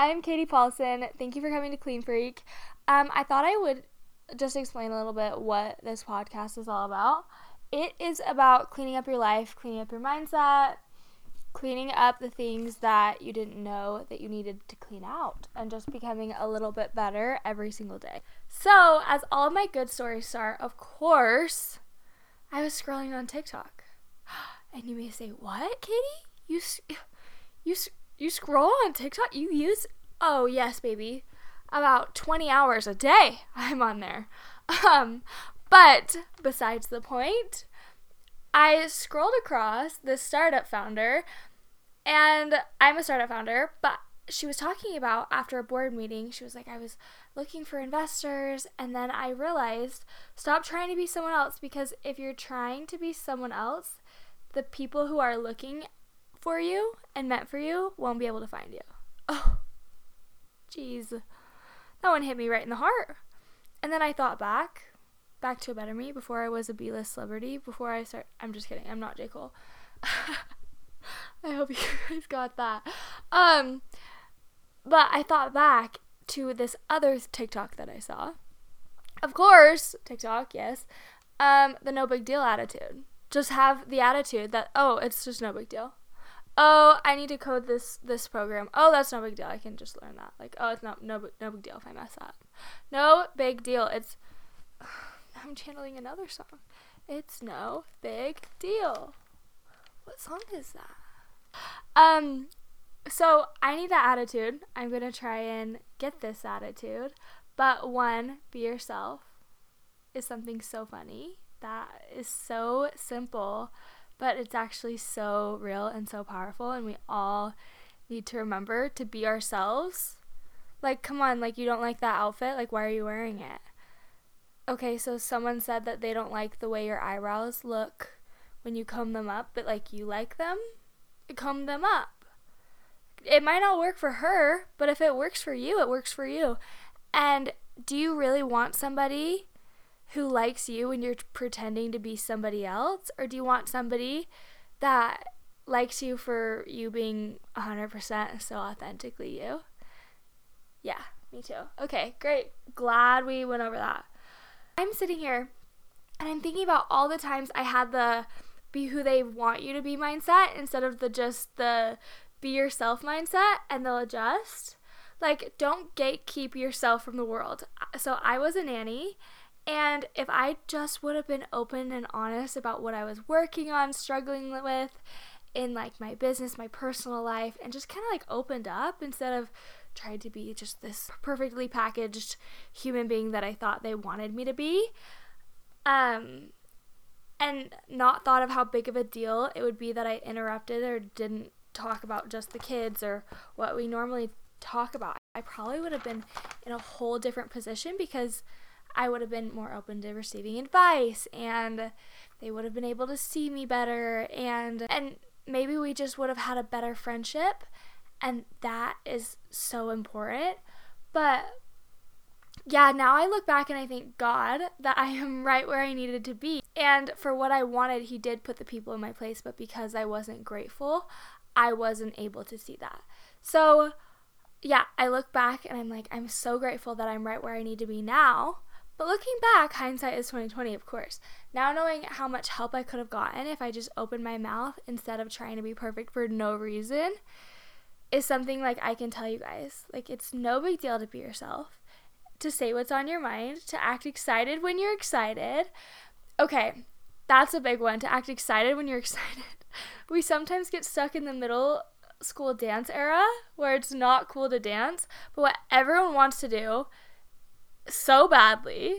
I'm Katie Palsson. Thank you for coming to Clean Freak. Um, I thought I would just explain a little bit what this podcast is all about. It is about cleaning up your life, cleaning up your mindset, cleaning up the things that you didn't know that you needed to clean out, and just becoming a little bit better every single day. So, as all of my good stories start, of course, I was scrolling on TikTok. And you may say, "What, Katie? You you you scroll on TikTok? You use Oh, yes, baby. About 20 hours a day I'm on there. Um, but besides the point, I scrolled across this startup founder and I'm a startup founder, but she was talking about after a board meeting, she was like, I was looking for investors, and then I realized stop trying to be someone else because if you're trying to be someone else, the people who are looking for you and meant for you won't be able to find you. Oh, jeez. That one hit me right in the heart. And then I thought back, back to a better me before I was a B list celebrity, before I start. I'm just kidding. I'm not J. Cole. I hope you guys got that. Um, but I thought back to this other TikTok that I saw. Of course, TikTok, yes. Um, the no big deal attitude just have the attitude that oh it's just no big deal oh i need to code this this program. Oh that's no big deal. I can just learn that. Like oh it's not no, no big deal if i mess up. No big deal. It's i'm channeling another song. It's no big deal. What song is that? Um so i need that attitude. I'm gonna try and get this attitude. But one be yourself is something so funny. That is so simple, but it's actually so real and so powerful. And we all need to remember to be ourselves. Like, come on, like, you don't like that outfit? Like, why are you wearing it? Okay, so someone said that they don't like the way your eyebrows look when you comb them up, but like, you like them? Comb them up. It might not work for her, but if it works for you, it works for you. And do you really want somebody who likes you when you're pretending to be somebody else? Or do you want somebody that likes you for you being 100% so authentically you? Yeah, me too. Okay, great. Glad we went over that. I'm sitting here and I'm thinking about all the times I had the be who they want you to be mindset instead of the just the be yourself mindset and they'll adjust. Like, don't gatekeep yourself from the world. So, I was a nanny and if I just would have been open and honest about what I was working on, struggling with in like my business, my personal life, and just kind of like opened up instead of trying to be just this perfectly packaged human being that I thought they wanted me to be. Um, and not thought of how big of a deal it would be that I interrupted or didn't talk about just the kids or what we normally talk about. I probably would have been in a whole different position because I would have been more open to receiving advice and they would have been able to see me better and and maybe we just would have had a better friendship and that is so important. But yeah, now I look back and I thank God that I am right where I needed to be. And for what I wanted, He did put the people in my place, but because I wasn't grateful, I wasn't able to see that. So, yeah, I look back and I'm like, I'm so grateful that I'm right where I need to be now. But looking back, hindsight is 2020, of course. Now knowing how much help I could have gotten if I just opened my mouth instead of trying to be perfect for no reason is something like I can tell you guys. Like it's no big deal to be yourself, to say what's on your mind, to act excited when you're excited. Okay, that's a big one to act excited when you're excited. We sometimes get stuck in the middle school dance era where it's not cool to dance, but what everyone wants to do so badly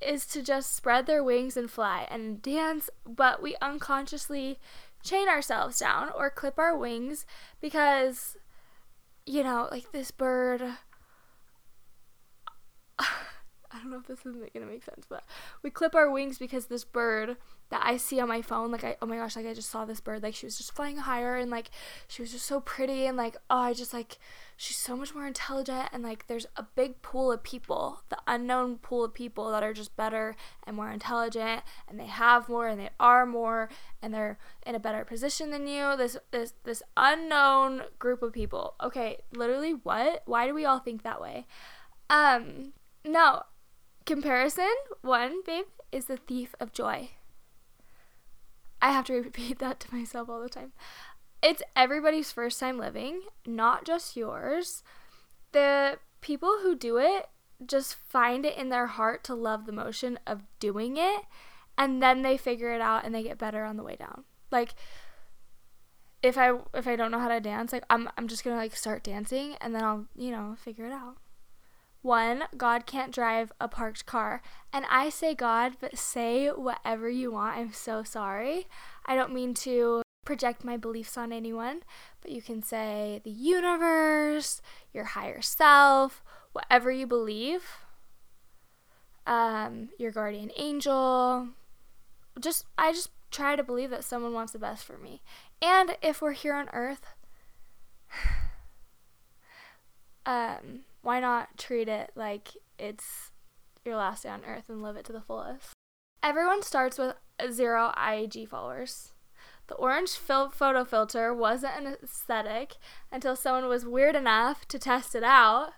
is to just spread their wings and fly and dance, but we unconsciously chain ourselves down or clip our wings because, you know, like this bird. I don't know if this isn't gonna make sense, but we clip our wings because this bird that I see on my phone, like I oh my gosh, like I just saw this bird, like she was just flying higher and like she was just so pretty and like oh I just like she's so much more intelligent and like there's a big pool of people, the unknown pool of people that are just better and more intelligent and they have more and they are more and they're in a better position than you. This this this unknown group of people. Okay, literally what? Why do we all think that way? Um no, Comparison, one, babe, is the thief of joy. I have to repeat that to myself all the time. It's everybody's first time living, not just yours. The people who do it just find it in their heart to love the motion of doing it and then they figure it out and they get better on the way down. Like if I if I don't know how to dance, like I'm I'm just going to like start dancing and then I'll, you know, figure it out. One, God can't drive a parked car. And I say God, but say whatever you want. I'm so sorry. I don't mean to project my beliefs on anyone, but you can say the universe, your higher self, whatever you believe, um, your guardian angel. Just, I just try to believe that someone wants the best for me. And if we're here on earth, um, why not treat it like it's your last day on earth and live it to the fullest? Everyone starts with zero IG followers. The orange fil- photo filter wasn't an aesthetic until someone was weird enough to test it out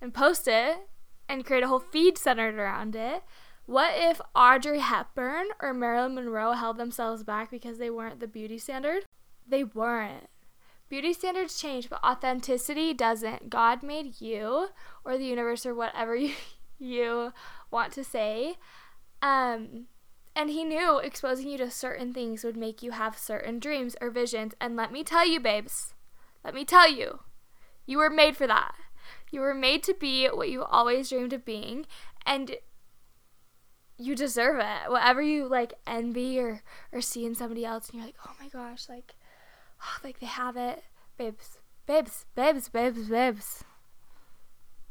and post it and create a whole feed centered around it. What if Audrey Hepburn or Marilyn Monroe held themselves back because they weren't the beauty standard? They weren't. Beauty standards change, but authenticity doesn't. God made you, or the universe, or whatever you, you want to say. Um, and He knew exposing you to certain things would make you have certain dreams or visions. And let me tell you, babes, let me tell you, you were made for that. You were made to be what you always dreamed of being. And you deserve it. Whatever you like envy or, or see in somebody else, and you're like, oh my gosh, like, like they have it. Babes, babes, babes, babes, babes.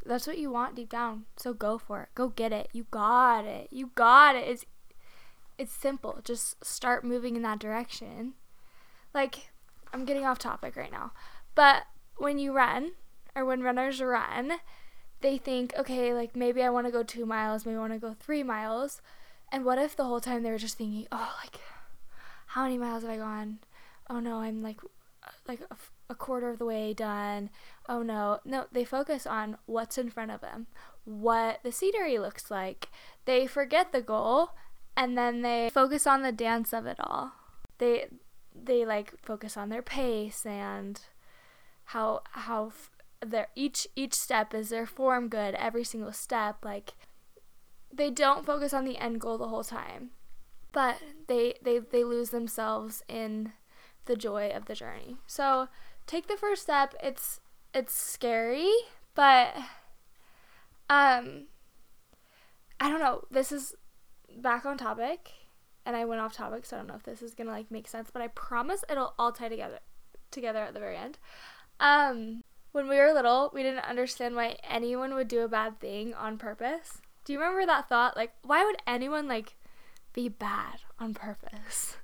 That's what you want deep down. So go for it. Go get it. You got it. You got it. It's it's simple. Just start moving in that direction. Like I'm getting off topic right now. But when you run or when runners run, they think, okay, like maybe I want to go 2 miles, maybe I want to go 3 miles. And what if the whole time they were just thinking, oh, like how many miles have I gone? Oh no, I'm like like a, a quarter of the way done. Oh no. No, they focus on what's in front of them, what the scenery looks like. They forget the goal and then they focus on the dance of it all. They they like focus on their pace and how how their each each step is their form good every single step like they don't focus on the end goal the whole time but they they they lose themselves in the joy of the journey. So take the first step. It's it's scary, but um I don't know. This is back on topic and I went off topic, so I don't know if this is gonna like make sense, but I promise it'll all tie together together at the very end. Um when we were little, we didn't understand why anyone would do a bad thing on purpose. Do you remember that thought? Like, why would anyone like be bad on purpose?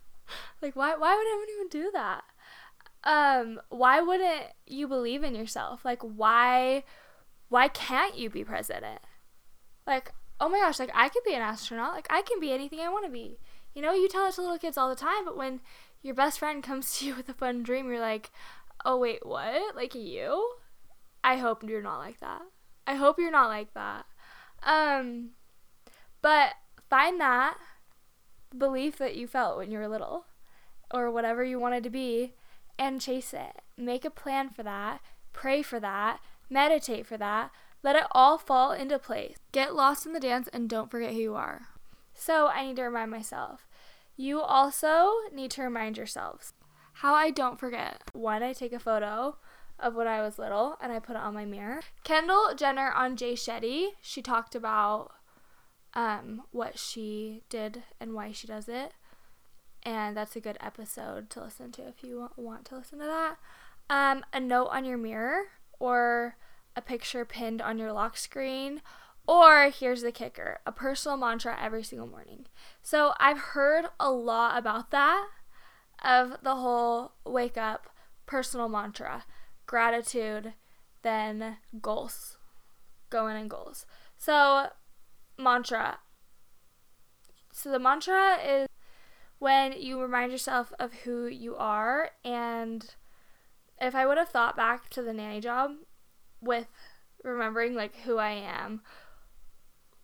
Like why why would anyone even do that? Um, why wouldn't you believe in yourself? Like why why can't you be president? Like, oh my gosh, like I could be an astronaut. Like I can be anything I want to be. You know, you tell it to little kids all the time, but when your best friend comes to you with a fun dream, you're like, "Oh wait, what? Like you?" I hope you're not like that. I hope you're not like that. Um, but find that belief that you felt when you were little or whatever you wanted to be and chase it. Make a plan for that, pray for that, meditate for that. Let it all fall into place. Get lost in the dance and don't forget who you are. So, I need to remind myself. You also need to remind yourselves how I don't forget. One, I take a photo of when I was little and I put it on my mirror. Kendall Jenner on Jay Shetty, she talked about um, what she did and why she does it. And that's a good episode to listen to if you want to listen to that. Um, a note on your mirror or a picture pinned on your lock screen Or here's the kicker a personal mantra every single morning. So I've heard a lot about that of the whole wake up personal mantra, gratitude, then goals, going in goals. So, mantra. So, the mantra is when you remind yourself of who you are. And if I would have thought back to the nanny job with remembering like who I am,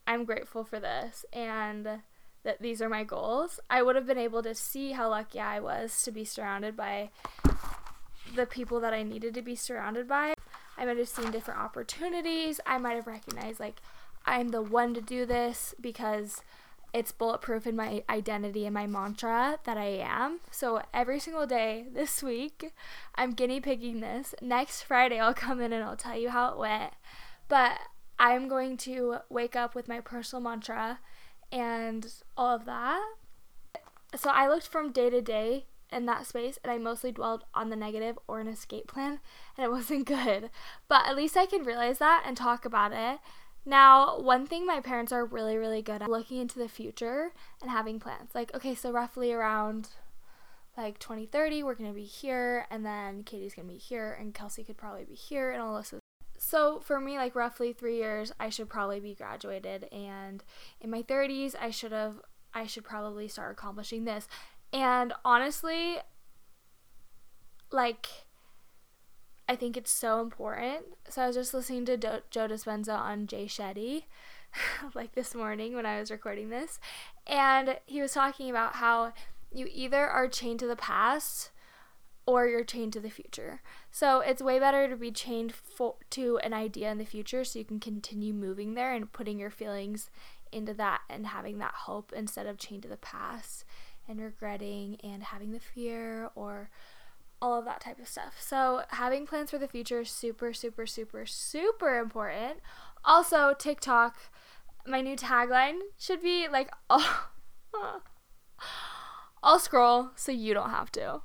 I'm grateful for this and that these are my goals, I would have been able to see how lucky I was to be surrounded by the people that I needed to be surrounded by. I might have seen different opportunities. I might have recognized like I'm the one to do this because it's bulletproof in my identity and my mantra that I am. So every single day this week, I'm guinea pigging this. Next Friday, I'll come in and I'll tell you how it went. But I'm going to wake up with my personal mantra and all of that. So I looked from day to day in that space and I mostly dwelled on the negative or an escape plan and it wasn't good. But at least I can realize that and talk about it now, one thing my parents are really, really good at looking into the future and having plans. Like, okay, so roughly around like 2030, we're to be here, and then Katie's to be here, and Kelsey could probably be here, and Alyssa. So, for me, like roughly three years, I should probably be graduated, and in my 30s, I should have, I should probably start accomplishing this. And honestly, like, I think it's so important. So I was just listening to Do- Joe Dispenza on Jay Shetty, like this morning when I was recording this, and he was talking about how you either are chained to the past or you're chained to the future. So it's way better to be chained fo- to an idea in the future so you can continue moving there and putting your feelings into that and having that hope instead of chained to the past and regretting and having the fear or all of that type of stuff. So, having plans for the future is super, super, super, super important. Also, TikTok, my new tagline should be like, oh, I'll scroll so you don't have to.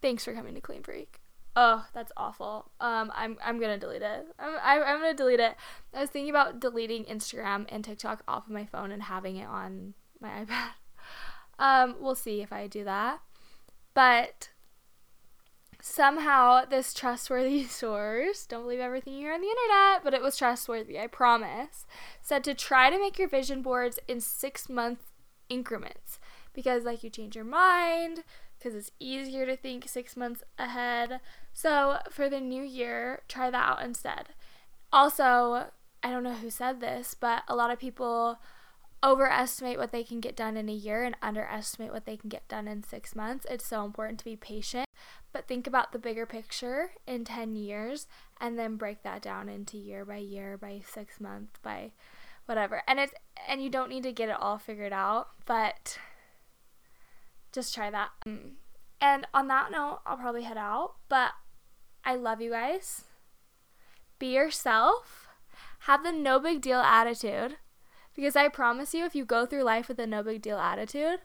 Thanks for coming to Clean Freak. Oh, that's awful. Um, I'm I'm gonna delete it. I'm I'm, I'm gonna delete it. I was thinking about deleting Instagram and TikTok off of my phone and having it on my iPad. Um, we'll see if I do that. But somehow this trustworthy source, don't believe everything you hear on the internet, but it was trustworthy, I promise, said to try to make your vision boards in six month increments because, like, you change your mind because it's easier to think six months ahead. So, for the new year, try that out instead. Also, I don't know who said this, but a lot of people overestimate what they can get done in a year and underestimate what they can get done in six months. It's so important to be patient, but think about the bigger picture in 10 years and then break that down into year by year, by six months, by whatever. And it's and you don't need to get it all figured out, but just try that. Mm. And on that note, I'll probably head out, but I love you guys. Be yourself. Have the no big deal attitude. Because I promise you, if you go through life with a no big deal attitude,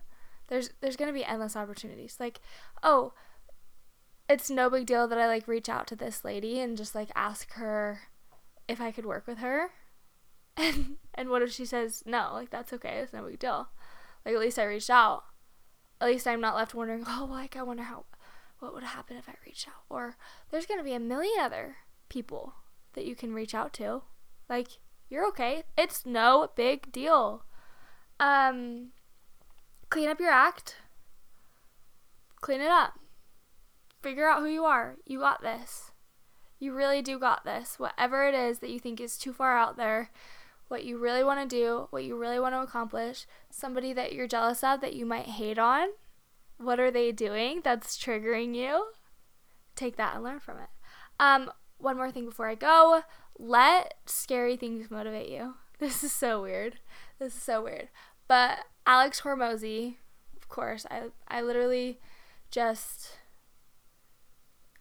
there's there's gonna be endless opportunities. Like, oh, it's no big deal that I like reach out to this lady and just like ask her if I could work with her. And and what if she says no? Like that's okay. It's no big deal. Like at least I reached out. At least I'm not left wondering, oh, like I wonder how what would happen if I reached out. Or there's gonna be a million other people that you can reach out to. Like you're okay. It's no big deal. Um, clean up your act. Clean it up. Figure out who you are. You got this. You really do got this. Whatever it is that you think is too far out there, what you really want to do, what you really want to accomplish, somebody that you're jealous of that you might hate on, what are they doing that's triggering you? Take that and learn from it. Um, one more thing before I go let scary things motivate you. This is so weird. This is so weird. But Alex Hormozi, of course, I I literally just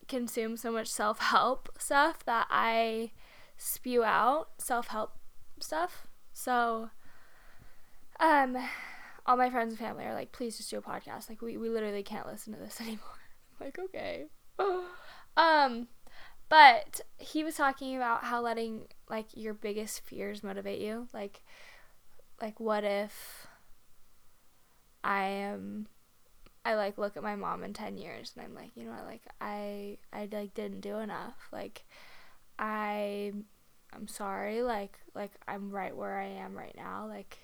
consume so much self-help stuff that I spew out self-help stuff. So um all my friends and family are like, please just do a podcast. Like we, we literally can't listen to this anymore. I'm like, okay. um But he was talking about how letting like your biggest fears motivate you. Like like what if I am I like look at my mom in 10 years and I'm like, you know what, like I I like didn't do enough. Like I I'm sorry, like like I'm right where I am right now. Like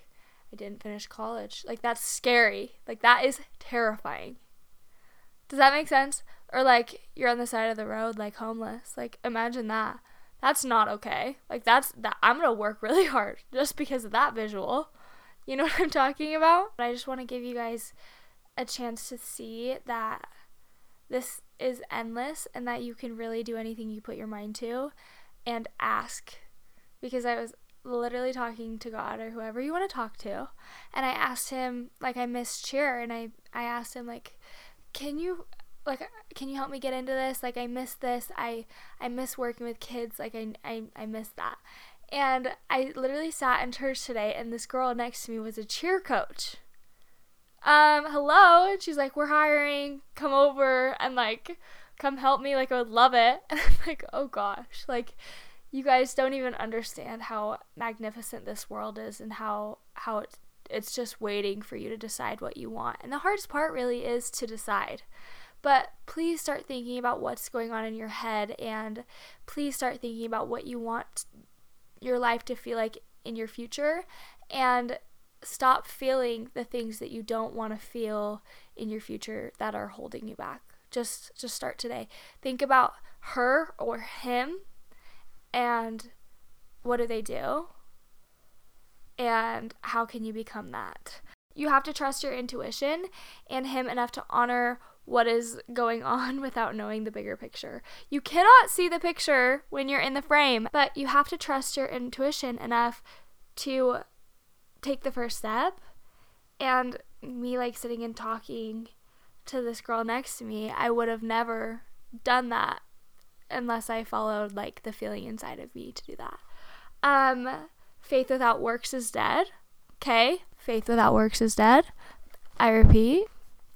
I didn't finish college. Like that's scary. Like that is terrifying. Does that make sense? Or like you're on the side of the road like homeless. Like imagine that. That's not okay. Like that's that I'm going to work really hard just because of that visual. You know what I'm talking about? But I just want to give you guys a chance to see that this is endless and that you can really do anything you put your mind to and ask. Because I was literally talking to God or whoever you want to talk to and I asked him like I missed cheer and I I asked him like can you like can you help me get into this? Like I miss this. I I miss working with kids. Like I I, I miss that. And I literally sat in church today and this girl next to me was a cheer coach um hello? And she's like we're hiring. Come over and like come help me. Like I would love it. And I'm like oh gosh. Like you guys don't even understand how magnificent this world is and how how it's, it's just waiting for you to decide what you want. And the hardest part really is to decide. But please start thinking about what's going on in your head and please start thinking about what you want your life to feel like in your future. And stop feeling the things that you don't want to feel in your future that are holding you back. Just just start today. Think about her or him and what do they do? And how can you become that? You have to trust your intuition and Him enough to honor what is going on without knowing the bigger picture. You cannot see the picture when you're in the frame, but you have to trust your intuition enough to take the first step. And me, like, sitting and talking to this girl next to me, I would have never done that unless I followed like the feeling inside of me to do that. Um, faith without works is dead. Okay, faith without works is dead. I repeat.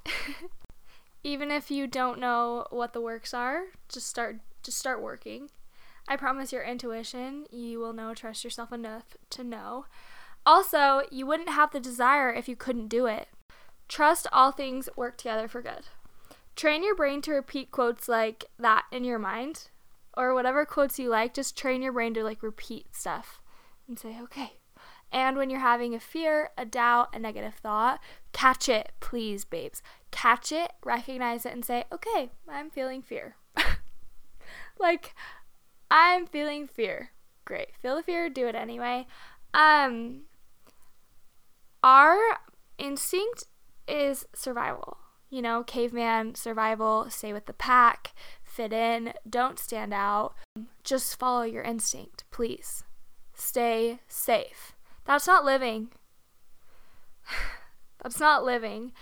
Even if you don't know what the works are, just start just start working. I promise your intuition, you will know trust yourself enough to know. Also, you wouldn't have the desire if you couldn't do it. Trust all things work together for good. Train your brain to repeat quotes like that in your mind or whatever quotes you like. Just train your brain to like repeat stuff and say, okay. And when you're having a fear, a doubt, a negative thought, catch it, please, babes. Catch it, recognize it, and say, okay, I'm feeling fear. like, I'm feeling fear. Great. Feel the fear, do it anyway. Um, our instinct is survival you know, caveman survival, stay with the pack, fit in, don't stand out. Just follow your instinct, please. Stay safe. That's not living. That's not living.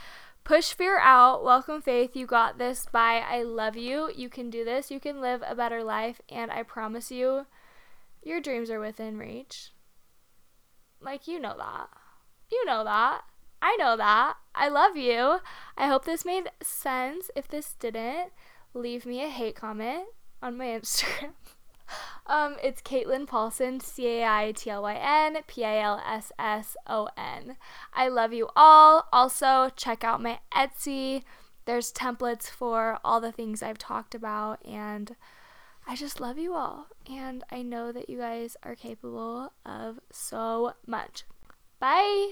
Push fear out. Welcome faith. You got this. Bye. I love you. You can do this. You can live a better life. And I promise you, your dreams are within reach. Like, you know that. You know that. I know that. I love you. I hope this made sense. If this didn't, leave me a hate comment on my Instagram. um, it's Caitlyn Palsson, C A I T L Y N P A L S S O N. I love you all. Also, check out my Etsy. There's templates for all the things I've talked about, and I just love you all. And I know that you guys are capable of so much. Bye.